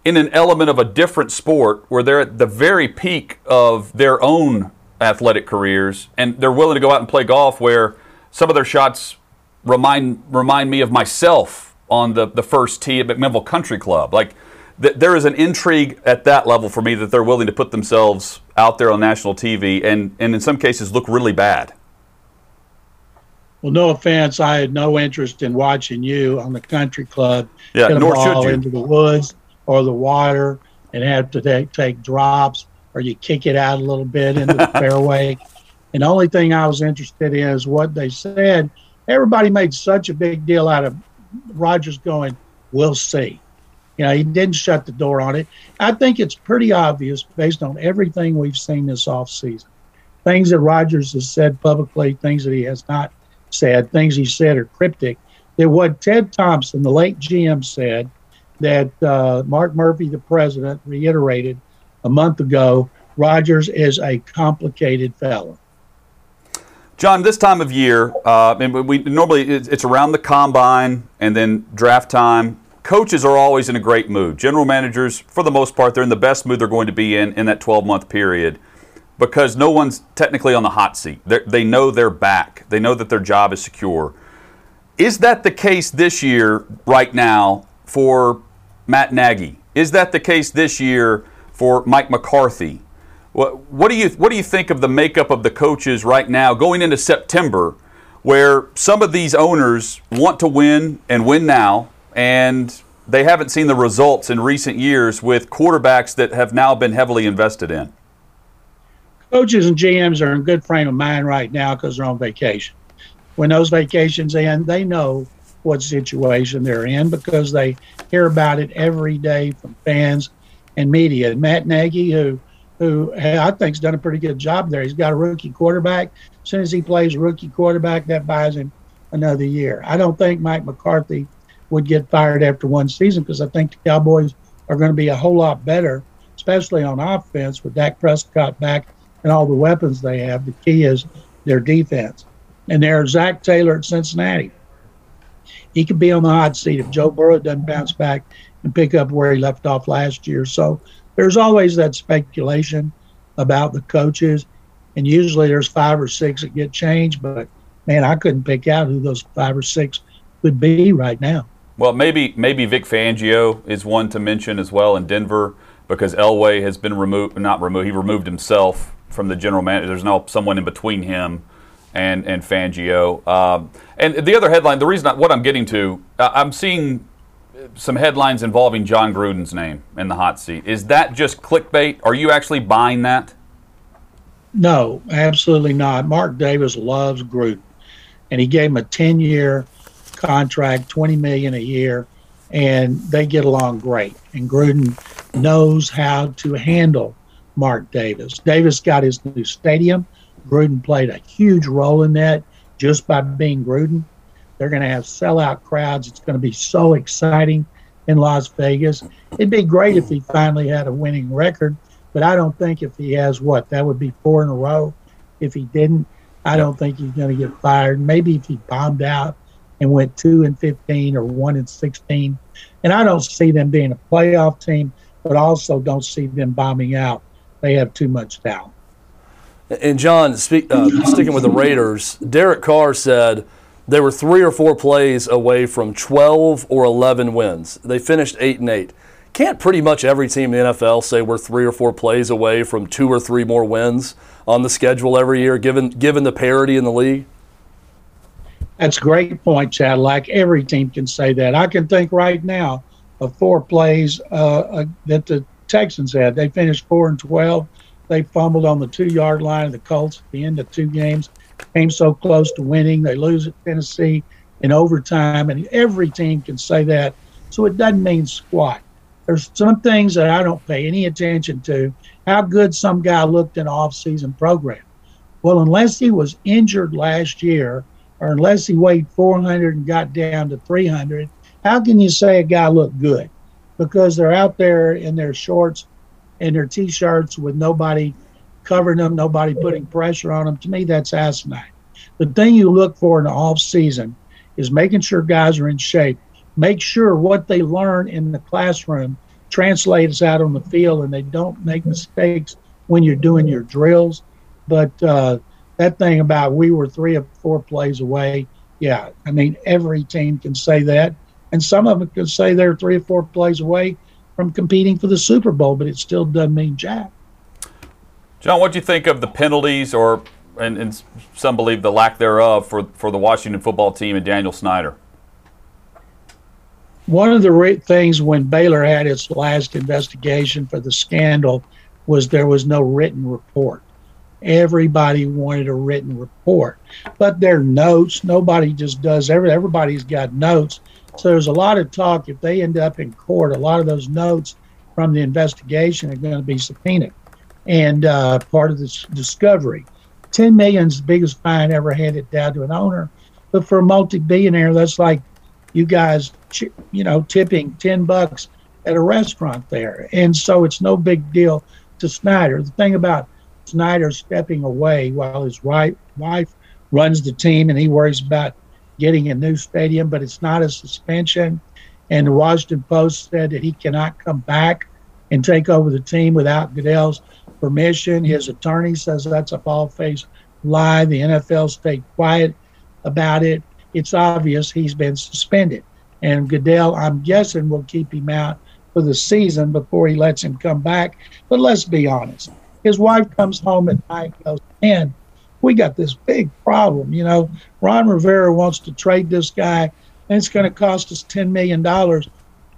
in an element of a different sport where they're at the very peak of their own athletic careers and they're willing to go out and play golf where some of their shots remind remind me of myself on the, the first tee at McMinnville Country Club. Like th- there is an intrigue at that level for me that they're willing to put themselves out there on national TV and, and in some cases look really bad Well, no offense, I had no interest in watching you on the country club Yeah, nor should you. into the woods or the water and have to take, take drops or you kick it out a little bit into the fairway. And the only thing I was interested in is what they said. Everybody made such a big deal out of Rodgers going, we'll see. You know, he didn't shut the door on it. I think it's pretty obvious based on everything we've seen this offseason. Things that Rodgers has said publicly, things that he has not said, things he said are cryptic. That what Ted Thompson, the late GM, said that uh, Mark Murphy, the president, reiterated a month ago Rodgers is a complicated fellow. John, this time of year, uh, and we normally it's around the combine and then draft time. Coaches are always in a great mood. General managers, for the most part, they're in the best mood they're going to be in in that 12 month period because no one's technically on the hot seat. They're, they know they're back. They know that their job is secure. Is that the case this year, right now, for Matt Nagy? Is that the case this year for Mike McCarthy? What, what do you what do you think of the makeup of the coaches right now going into September, where some of these owners want to win and win now, and they haven't seen the results in recent years with quarterbacks that have now been heavily invested in? Coaches and GMs are in good frame of mind right now because they're on vacation. When those vacations end, they know what situation they're in because they hear about it every day from fans and media. Matt Nagy, who who I think's done a pretty good job there. He's got a rookie quarterback. As soon as he plays rookie quarterback, that buys him another year. I don't think Mike McCarthy would get fired after one season because I think the Cowboys are going to be a whole lot better, especially on offense with Dak Prescott back and all the weapons they have. The key is their defense. And there's Zac Taylor at Cincinnati. He could be on the hot seat if Joe Burrow doesn't bounce back and pick up where he left off last year. So there's always that speculation about the coaches, and usually there's five or six that get changed. But man, I couldn't pick out who those five or six would be right now. Well, maybe maybe Vic Fangio is one to mention as well in Denver because Elway has been removed, not removed. He removed himself from the general manager. There's now someone in between him and and Fangio. Um, and the other headline, the reason I, what I'm getting to, I'm seeing some headlines involving Jon Gruden's name in the hot seat. Is that just clickbait? Are you actually buying that? No, absolutely not. Mark Davis loves Gruden, and he gave him a 10 year contract, 20 million a year, and they get along great. And Gruden knows how to handle Mark Davis. Davis got his new stadium. Gruden played a huge role in that just by being Gruden. They're going to have sellout crowds. It's going to be so exciting in Las Vegas. It'd be great if he finally had a winning record, but I don't think if he has what that would be four in a row. If he didn't, I don't think he's going to get fired. Maybe if he bombed out and went two and fifteen or one and sixteen, and I don't see them being a playoff team, but also don't see them bombing out. They have too much talent. And John, speak, uh, sticking with the Raiders, Derek Carr said they were three or four plays away from 12 or 11 wins. They finished eight and eight. Can't pretty much every team in the NFL say we're three or four plays away from two or three more wins on the schedule every year, given given the parity in the league? That's a great point, Chad. Like every team can say that. I can think right now of four plays uh, uh, that the Texans had. They finished four and twelve. They fumbled on the two yard line of the Colts at the end of two games. Came so close to winning. They lose at Tennessee in overtime, and every team can say that. So it doesn't mean squat. There's some things that I don't pay any attention to. How good some guy looked in off-season program. Well, unless he was injured last year, or unless he weighed 400 and got down to 300, how can you say a guy looked good? Because they're out there in their shorts and their t-shirts with nobody covering them, nobody putting pressure on them. To me, that's asinine. The thing you look for in the off season is making sure guys are in shape. Make sure what they learn in the classroom translates out on the field, and they don't make mistakes when you're doing your drills. But uh, that thing about we were three or four plays away, yeah, I mean every team can say that, and some of them can say they're three or four plays away from competing for the Super Bowl, but it still doesn't mean jack. John, what do you think of the penalties or and, and some believe the lack thereof for, for the Washington football team and Daniel Snyder? One of the re- things when Baylor had its last investigation for the scandal was there was no written report. Everybody wanted a written report, but their notes. Nobody just does every. Everybody's got notes, so there's a lot of talk. If they end up in court, a lot of those notes from the investigation are going to be subpoenaed and uh, part of this discovery. 10 million is the biggest fine ever handed down to an owner. But for a multi-billionaire, that's like you guys, you know, tipping 10 bucks at a restaurant there. And so it's no big deal to Snyder. The thing about Snyder stepping away while his wife, wife runs the team and he worries about getting a new stadium, but it's not a suspension. And the Washington Post said that he cannot come back and take over the team without Goodell's permission. His attorney says that's a bald faced lie. The NFL stayed quiet about it. It's obvious he's been suspended. And Goodell, I'm guessing, will keep him out for the season before he lets him come back. But let's be honest. His wife comes home at night goes, Man, we got this big problem. You know, Ron Rivera wants to trade this guy, and it's going to cost us $10 million.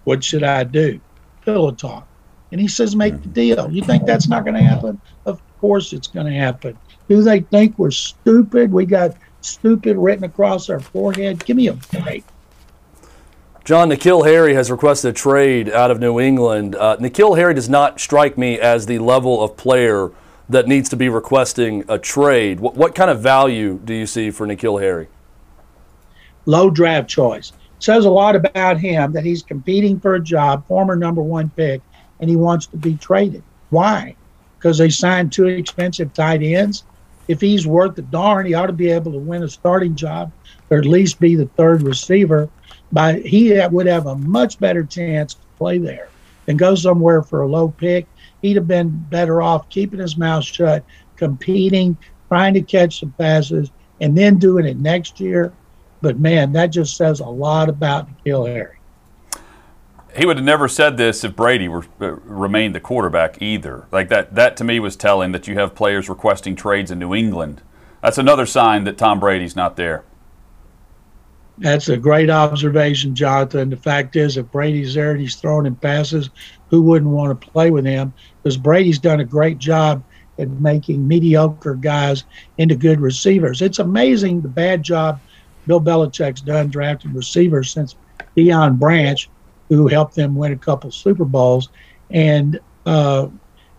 What should I do? Pillow talk. And he says, make the deal. You think that's not going to happen? Of course it's going to happen. Do they think we're stupid? We got stupid written across our forehead. Give me a break. John, N'Keal Harry has requested a trade out of New England. Uh, N'Keal Harry does not strike me as the level of player that needs to be requesting a trade. What, what kind of value do you see for N'Keal Harry? Low draft choice. Says a lot about him that he's competing for a job, former number one pick, and he wants to be traded. Why? Because they signed two expensive tight ends. If he's worth the darn, he ought to be able to win a starting job or at least be the third receiver. But he would have a much better chance to play there than go somewhere for a low pick. He'd have been better off keeping his mouth shut, competing, trying to catch some passes, and then doing it next year. But man, that just says a lot about N'Keal Harry he would have never said this if Brady were, uh, remained the quarterback either. Like that, that to me was telling that you have players requesting trades in New England. That's another sign that Tom Brady's not there. That's a great observation, Jonathan. The fact is, if Brady's there and he's throwing him passes, who wouldn't want to play with him? Because Brady's done a great job at making mediocre guys into good receivers. It's amazing the bad job Bill Belichick's done drafting receivers since Deion Branch who helped them win a couple Super Bowls. And uh,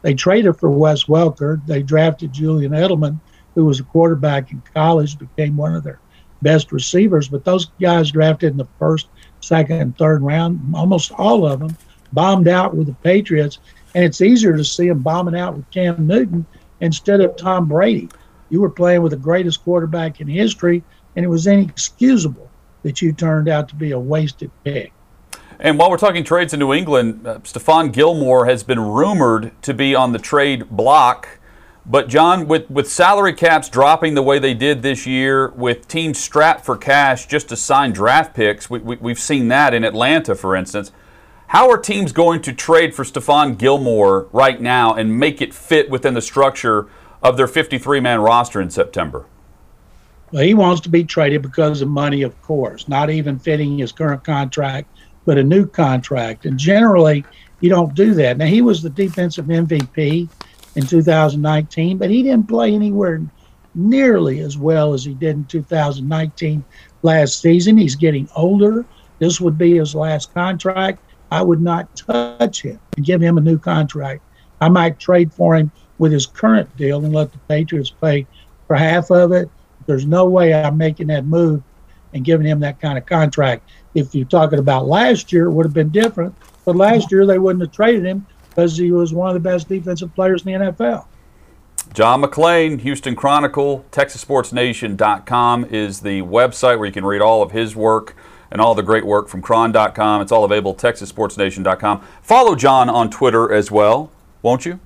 they traded for Wes Welker. They drafted Julian Edelman, who was a quarterback in college, became one of their best receivers. But those guys drafted in the first, second, and third round, almost all of them bombed out with the Patriots. And it's easier to see them bombing out with Cam Newton instead of Tom Brady. You were playing with the greatest quarterback in history, and it was inexcusable that you turned out to be a wasted pick. And while we're talking trades in New England, uh, Stephon Gilmore has been rumored to be on the trade block. But John, with, with salary caps dropping the way they did this year, with teams strapped for cash just to sign draft picks, we, we, we've seen that in Atlanta, for instance. How are teams going to trade for Stephon Gilmore right now and make it fit within the structure of their 53 man roster in September? Well, he wants to be traded because of money, of course, not even fitting his current contract but a new contract. And generally, you don't do that. Now, he was the defensive MVP in 2019, but he didn't play anywhere nearly as well as he did in 2019 last season. He's getting older. This would be his last contract. I would not touch him and give him a new contract. I might trade for him with his current deal and let the Patriots pay for half of it. There's no way I'm making that move and giving him that kind of contract if you're talking about last year, it would have been different. But last year, they wouldn't have traded him because he was one of the best defensive players in the NFL. John McClain, Houston Chronicle, TexasSportsNation.com is the website where you can read all of his work and all the great work from Chron.com. It's all available at TexasSportsNation.com. Follow John on Twitter as well, won't you?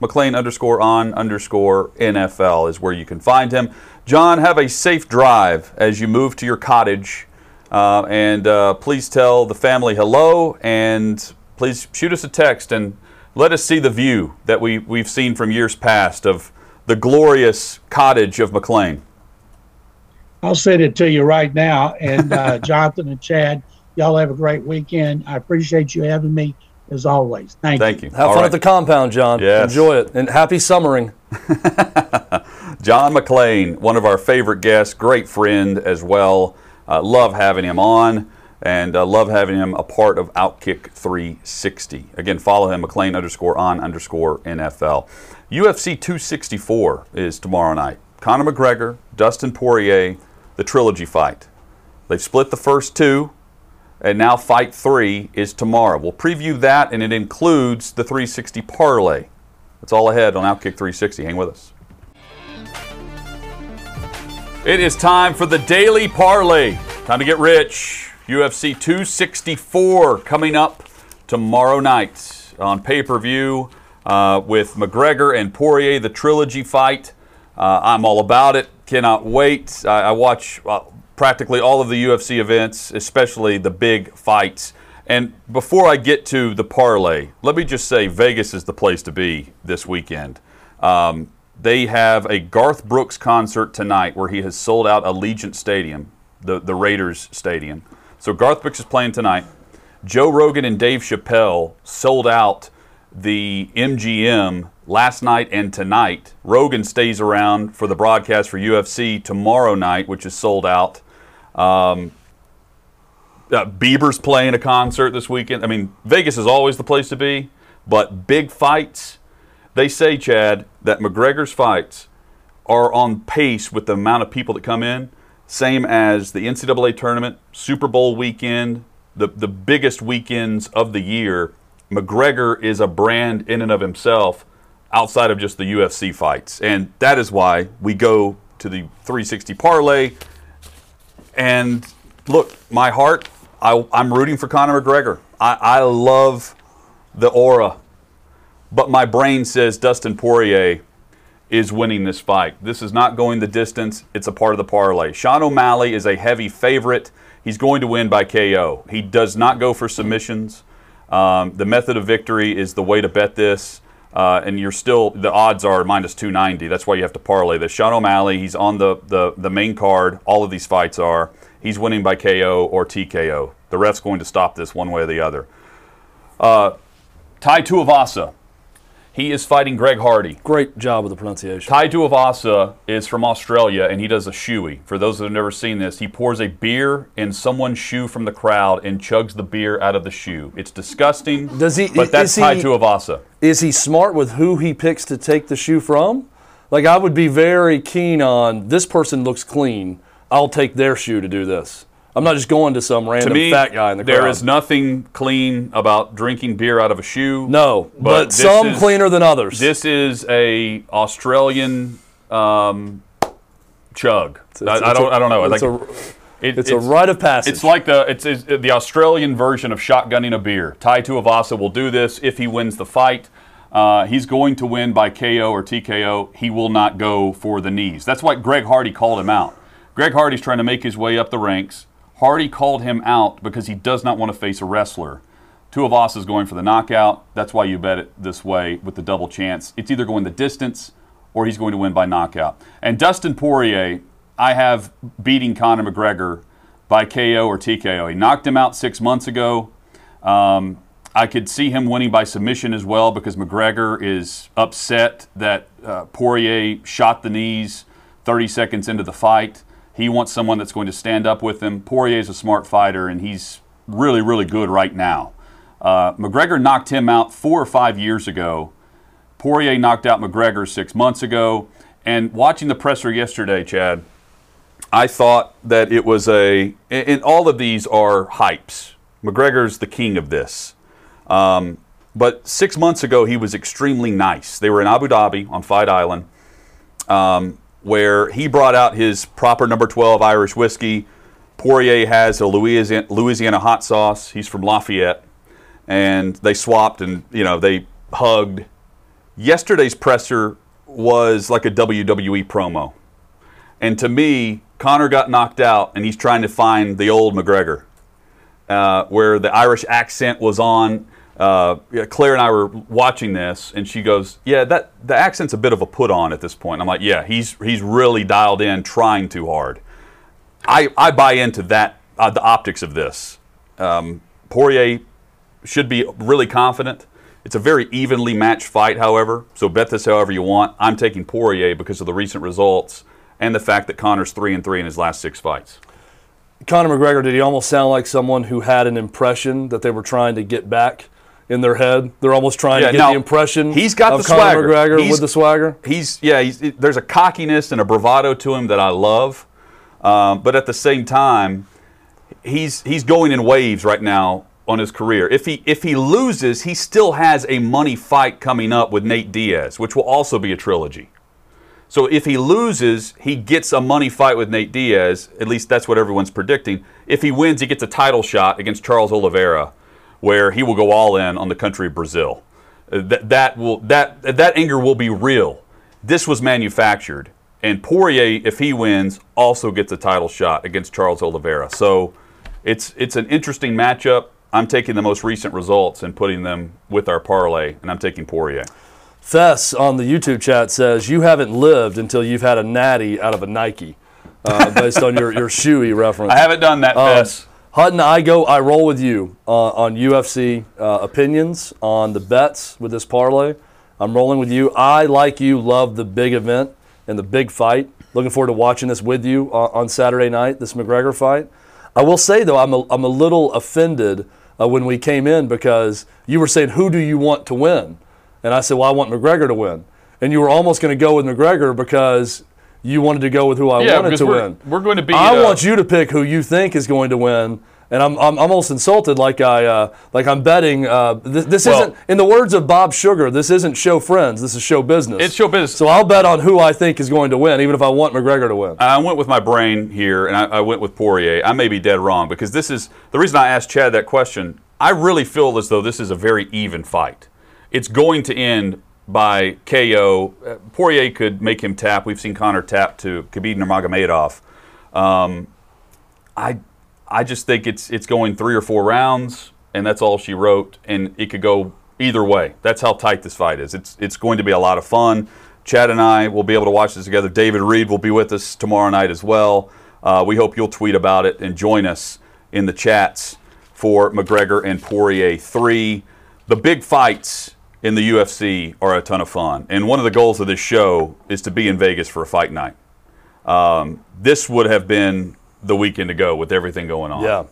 McClain underscore on underscore NFL is where you can find him. John, have a safe drive as you move to your cottage uh, and uh, please tell the family hello and please shoot us a text and let us see the view that we, we've seen from years past of the glorious cottage of McClain? I'll send it to you right now. And uh, Jonathan and Chad, y'all have a great weekend. I appreciate you having me as always. Thank, Thank you. Have All fun right. at the compound, John. Yes. Enjoy it. And happy summering. John McClain, one of our favorite guests, great friend as well. Uh, love having him on and uh, love having him a part of Outkick 360. Again, follow him, McClain underscore on underscore NFL. UFC 264 is tomorrow night. Conor McGregor, Dustin Poirier, the trilogy fight. They've split the first two, and now fight three is tomorrow. We'll preview that, and it includes the 360 parlay. That's all ahead on Outkick 360. Hang with us. It is time for the Daily Parlay. Time to get rich. UFC 264 coming up tomorrow night on pay per view uh, with McGregor and Poirier, the trilogy fight. Uh, I'm all about it. Cannot wait. I, I watch uh, practically all of the UFC events, especially the big fights. And before I get to the parlay, let me just say Vegas is the place to be this weekend. Um, they have a Garth Brooks concert tonight where he has sold out Allegiant Stadium, the, the Raiders Stadium. So Garth Brooks is playing tonight. Joe Rogan and Dave Chappelle sold out the MGM last night and tonight. Rogan stays around for the broadcast for UFC tomorrow night, which is sold out. Um, uh, Bieber's playing a concert this weekend. I mean, Vegas is always the place to be, but big fights. They say, Chad, that McGregor's fights are on pace with the amount of people that come in, same as the NCAA tournament, Super Bowl weekend, the, the biggest weekends of the year. McGregor is a brand in and of himself outside of just the UFC fights. And that is why we go to the 360 parlay. And look, my heart, I, I'm rooting for Conor McGregor. I, I love the aura but my brain says Dustin Poirier is winning this fight. This is not going the distance. It's a part of the parlay. Sean O'Malley is a heavy favorite. He's going to win by KO. He does not go for submissions. Um, the method of victory is the way to bet this. Uh, and you're still the odds are minus 290. That's why you have to parlay this. Sean O'Malley, he's on the, the the main card. All of these fights are. He's winning by KO or TKO. The ref's going to stop this one way or the other. Uh, Tai Tuivasa, he is fighting Greg Hardy. Great job with the pronunciation. Tai Tuivasa is from Australia, and he does a shoey. For those that have never seen this, he pours a beer in someone's shoe from the crowd and chugs the beer out of the shoe. It's disgusting. Does he- But that's he- Tai Tuivasa. Is he smart with who he picks to take the shoe from? Like, I would be very keen on this person looks clean. I'll take their shoe to do this. I'm not just going to some To random me, fat guy in the crowd. there is nothing clean about drinking beer out of a shoe. no, but, this some is- cleaner than others. This is a Australian um, chug. I, I don't. I don't know. It's, Like, a, it- it's a rite of passage. It's like the it's, it's the Australian version of shotgunning a beer. Tai Tuivasa will do this if he wins the fight. Uh, he's going to win by KO or TKO. He will not go for the knees. That's why Greg Hardy called him out. Greg Hardy's trying to make his way up the ranks. Hardy called him out because he does not want to face a wrestler. Tuivasa is going for the knockout. That's why you bet it this way with the double chance. It's either going the distance or he's going to win by knockout. And Dustin Poirier, I have beating Conor McGregor by KO or TKO. He knocked him out six months ago. Um, I could see him winning by submission as well because McGregor is upset that uh, Poirier shot the knees 30 seconds into the fight. He wants someone that's going to stand up with him. Poirier is a smart fighter, and he's really, really good right now. Uh, McGregor knocked him out four or five years ago. Poirier knocked out McGregor six months ago. And watching the presser yesterday, Chad, I thought that it was a, and all of these are hypes. McGregor's the king of this. Um, but six months ago, he was extremely nice. They were in Abu Dhabi on Fight Island, um, where he brought out his proper number 12 Irish whiskey. Poirier has a Louisiana, Louisiana hot sauce. He's from Lafayette. And they swapped and, you know, they hugged. Yesterday's presser was like a WWE promo. And to me, Conor got knocked out, and he's trying to find the old McGregor, uh, where the Irish accent was on. Uh, Claire and I were watching this, and she goes, "Yeah, that the accent's a bit of a put on at this point." I'm like, "Yeah, he's he's really dialed in, trying too hard." I I buy into that uh, the optics of this. Um, Poirier should be really confident. It's a very evenly matched fight, however. So bet this however you want. I'm taking Poirier because of the recent results and the fact that Conor's three and three in his last six fights. Conor McGregor, did he almost sound like someone who had an impression that they were trying to get back in their head? They're almost trying Yeah, to get now, the impression he's got the Conor swagger. McGregor He's- with the swagger. He's yeah. He's, there's a cockiness and a bravado to him that I love, um, but at the same time, he's he's going in waves right now on his career. If he if he loses, he still has a money fight coming up with Nate Diaz, which will also be a trilogy. So if he loses, he gets a money fight with Nate Diaz. At least that's what everyone's predicting. If he wins, he gets a title shot against Charles Oliveira, where he will go all in on the country of Brazil. Uh, That that will that that anger will be real. This was manufactured, and Poirier, if he wins, also gets a title shot against Charles Oliveira. So it's it's an interesting matchup. I'm taking the most recent results and putting them with our parlay, and I'm taking Poirier. Fess on the YouTube chat says you haven't lived until you've had a natty out of a Nike, uh, based on your your shoey reference. I haven't done that, Um, Fess. Hutton, I go, I roll with you uh, on UFC uh, opinions on the bets with this parlay. I'm rolling with you. I, like you, love the big event and the big fight. Looking forward to watching this with you uh, on Saturday night, this McGregor fight. I will say though, I'm a, I'm a little offended uh, when we came in because you were saying, "Who do you want to win?" And I said, "Well, I want McGregor to win." And you were almost going to go with McGregor because you wanted to go with who I Yeah, wanted to we're- win. we're going to be, I uh, want you to pick who you think is going to win. And I'm, I'm almost insulted, like I uh, like I'm betting. Uh, this this Well- isn't, in the words of Bob Sugar, this isn't show friends. This is show business. It's show business. So I'll bet on who I think is going to win, even if I want McGregor to win. I went with my brain here, and I, I went with Poirier. I may be dead wrong because this is the reason I asked Chad that question. I really feel as though this is a very even fight. It's going to end by KO. Uh, Poirier could make him tap. We've seen Conor tap to Khabib Nurmagomedov. Um, I, I just think it's it's going three or four rounds, and that's all she wrote, and it could go either way. That's how tight this fight is. It's it's going to be a lot of fun. Chad and I will be able to watch this together. David Reed will be with us tomorrow night as well. Uh, we hope you'll tweet about it and join us in the chats for McGregor and Poirier three. The big fights in the UFC are a ton of fun, and one of the goals of this show is to be in Vegas for a fight night. Um, this would have been the weekend to go with everything going on. Yeah.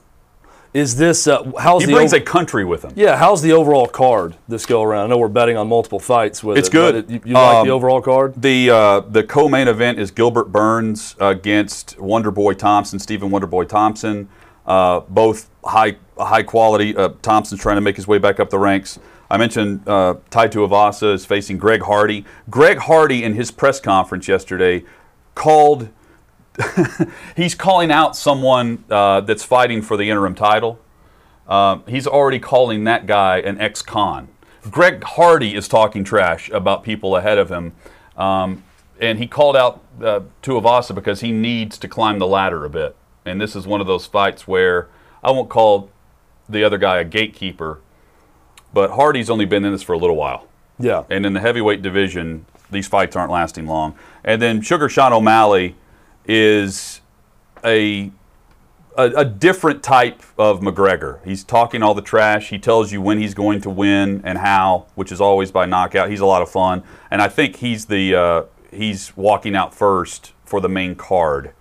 Is this uh, how's He the brings ov- a country with him. yeah? How's the overall card this go around? I know we're betting on multiple fights with It's it, good. it- you, you like Um, the overall card? The uh, the co-main event is Gilbert Burns against Wonderboy Thompson, Stephen Wonderboy Thompson. Uh, both high high quality. Uh, Thompson's trying to make his way back up the ranks. I mentioned uh, Tai Tuivasa is facing Greg Hardy. Greg Hardy in his press conference yesterday called. he's calling out someone uh, that's fighting for the interim title. Um, he's already calling that guy an ex-con. Greg Hardy is talking trash about people ahead of him, um, and he called out uh, Tuivasa because he needs to climb the ladder a bit. And this is one of those fights where I won't call the other guy a gatekeeper, but Hardy's only been in this for a little while. Yeah. And in the heavyweight division, these fights aren't lasting long. And then Sugar Sean O'Malley is a, a a different type of McGregor. He's talking all the trash. He tells you when he's going to win and how, which is always by knockout. He's a lot of fun, and I think he's the uh, he's walking out first for the main card.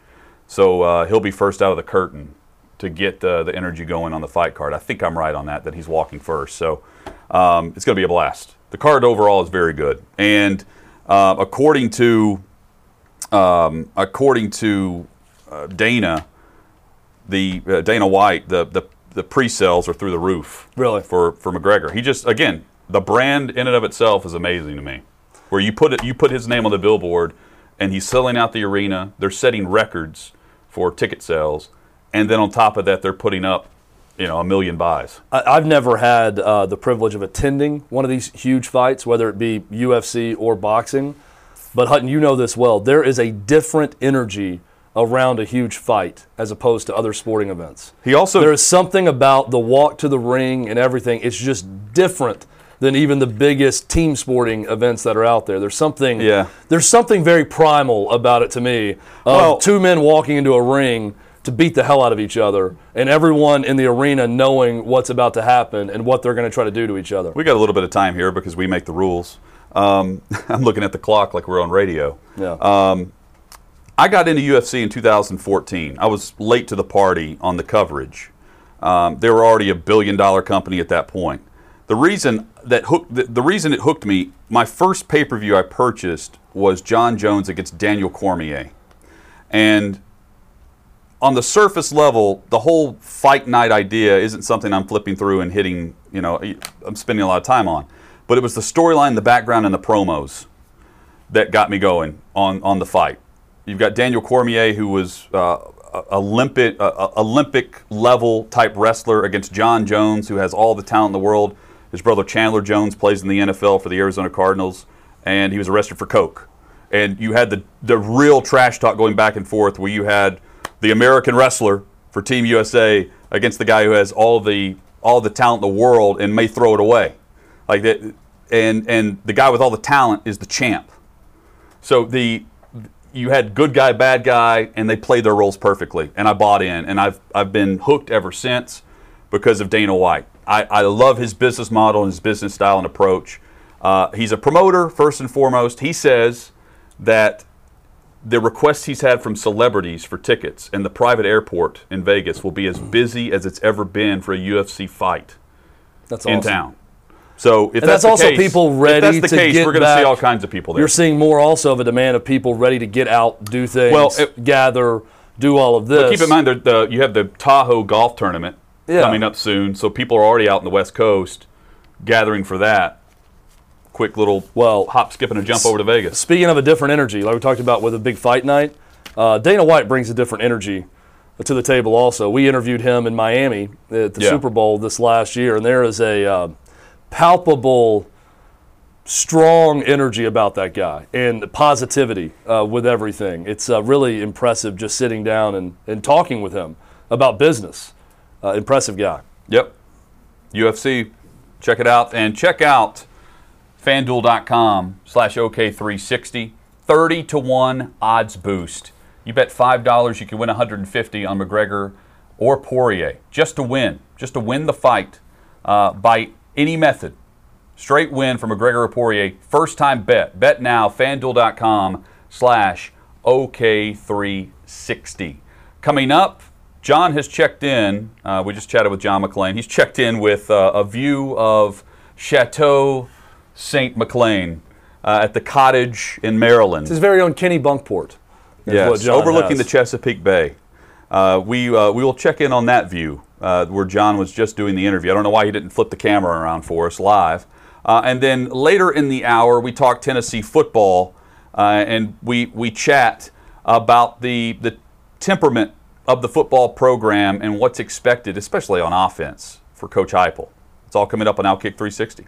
So uh, he'll be first out of the curtain to get uh, the energy going on the fight card. I think I'm right on that, that he's walking first. So um, it's going to be a blast. The card overall is very good. And uh, according to um, according to uh, Dana, the uh, Dana White, the, the the pre-sales are through the roof. Really? for for McGregor. He just again the brand in and of itself is amazing to me. Where you put it, you put his name on the billboard, and he's selling out the arena. They're setting records for ticket sales, and then on top of that, they're putting up, you know, a million buys. I, I've never had uh, the privilege of attending one of these huge fights, whether it be UFC or boxing. But Hutton, you know this well. There is a different energy around a huge fight as opposed to other sporting events. He also There is something about the walk to the ring and everything. It's just different than even the biggest team sporting events that are out there. There's something. Yeah. There's something very primal about it to me. Well- two men walking into a ring to beat the hell out of each other, and everyone in the arena knowing what's about to happen and what they're going to try to do to each other. we got a little bit of time here because we make the rules. Um, I'm looking at the clock like we're on radio. Yeah. I got into UFC in 2014. I was late to the party on the coverage. Um, they were already a billion dollar company at that point. The reason that hooked, the, the reason it hooked me, my first pay per view I purchased was Jon Jones against Daniel Cormier, and on the surface level, the whole fight night idea isn't something I'm flipping through and hitting. You know, I'm spending a lot of time on, but it was the storyline, the background, and the promos that got me going on on the fight. You've got Daniel Cormier, who was uh, Olympic uh, Olympic level type wrestler, against Jon Jones, who has all the talent in the world. His brother Chandler Jones plays in the NFL for the Arizona Cardinals, and he was arrested for coke. And you had the the real trash talk going back and forth, where you had the American wrestler for Team USA against the guy who has all the all the talent in the world and may throw it away, like that. And and the guy with all the talent is the champ. So the you had good guy, bad guy, and they played their roles perfectly. And I bought in, and I've I've been hooked ever since because of Dana White. I, I love his business model and his business style and approach. Uh, he's a promoter first and foremost. He says that the requests he's had from celebrities for tickets in the private airport in Vegas will be as mm-hmm. busy as it's ever been for a UFC fight That's in awesome. town. So if And that's, that's the also case- people if ready that's the to case, get we're going to see all kinds of people there. You're seeing more also of a demand of people ready to get out, do things, Well, it- gather, do all of this. But keep in mind the, you have the Tahoe golf tournament Yeah. coming up soon, so people are already out in the West Coast gathering for that. Quick little Well, hop, skip, and a jump over to Vegas. Speaking of a different energy, like we talked about with a big fight night, uh, Dana White brings a different energy to the table. Also, we interviewed him in Miami at the Yeah. Super Bowl this last year, and there is a uh, palpable, strong energy about that guy and positivity uh, with everything. It's uh, really impressive just sitting down and, and talking with him about business. Uh, impressive guy. Yep. UFC, check it out. And check out fanduel.com slash OK360. 30 to 1 odds boost. You bet $5, you can win 150 on McGregor or Poirier just to win, just to win the fight uh, by any method. Straight win for McGregor or Poirier. First time bet. Bet now, fanduel.com slash OK360. Coming up, John has checked in. Uh, we just chatted with John McClain. He's checked in with uh, a view of Chateau St. McClain uh, at the cottage in Maryland. His very own Kennebunkport. Yes, overlooking has. the Chesapeake Bay. Uh, we uh, we will check in on that view uh, where John was just doing the interview. I don't know why he didn't flip the camera around for us live. Uh, and then later in the hour, we talk Tennessee football uh, and we we chat about the the temperament of the football program and what's expected, especially on offense, for Coach Heupel. It's all coming up on Outkick 360.